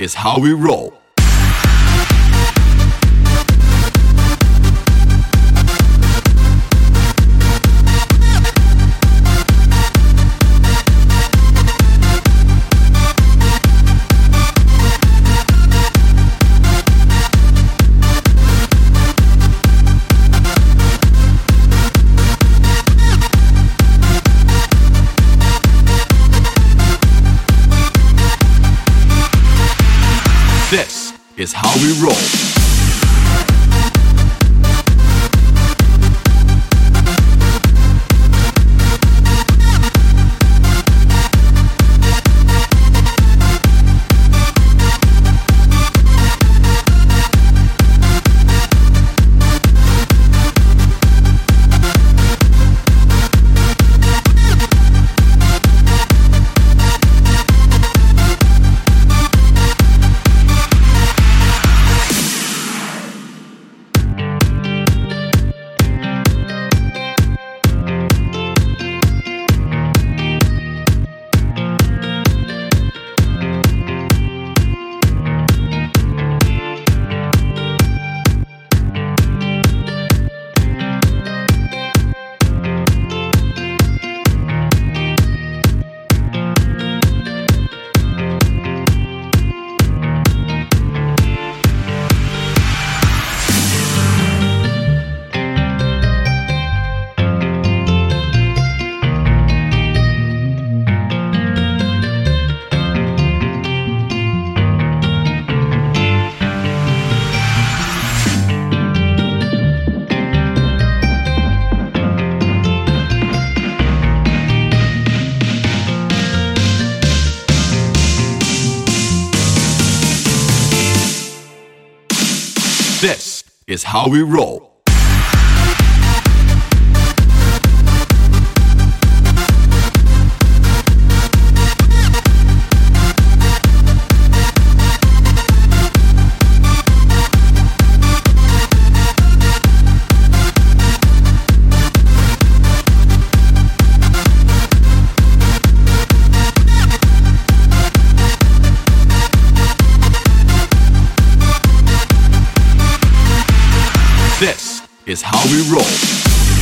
is how we roll. Is how we roll. Is how we roll. is how we roll.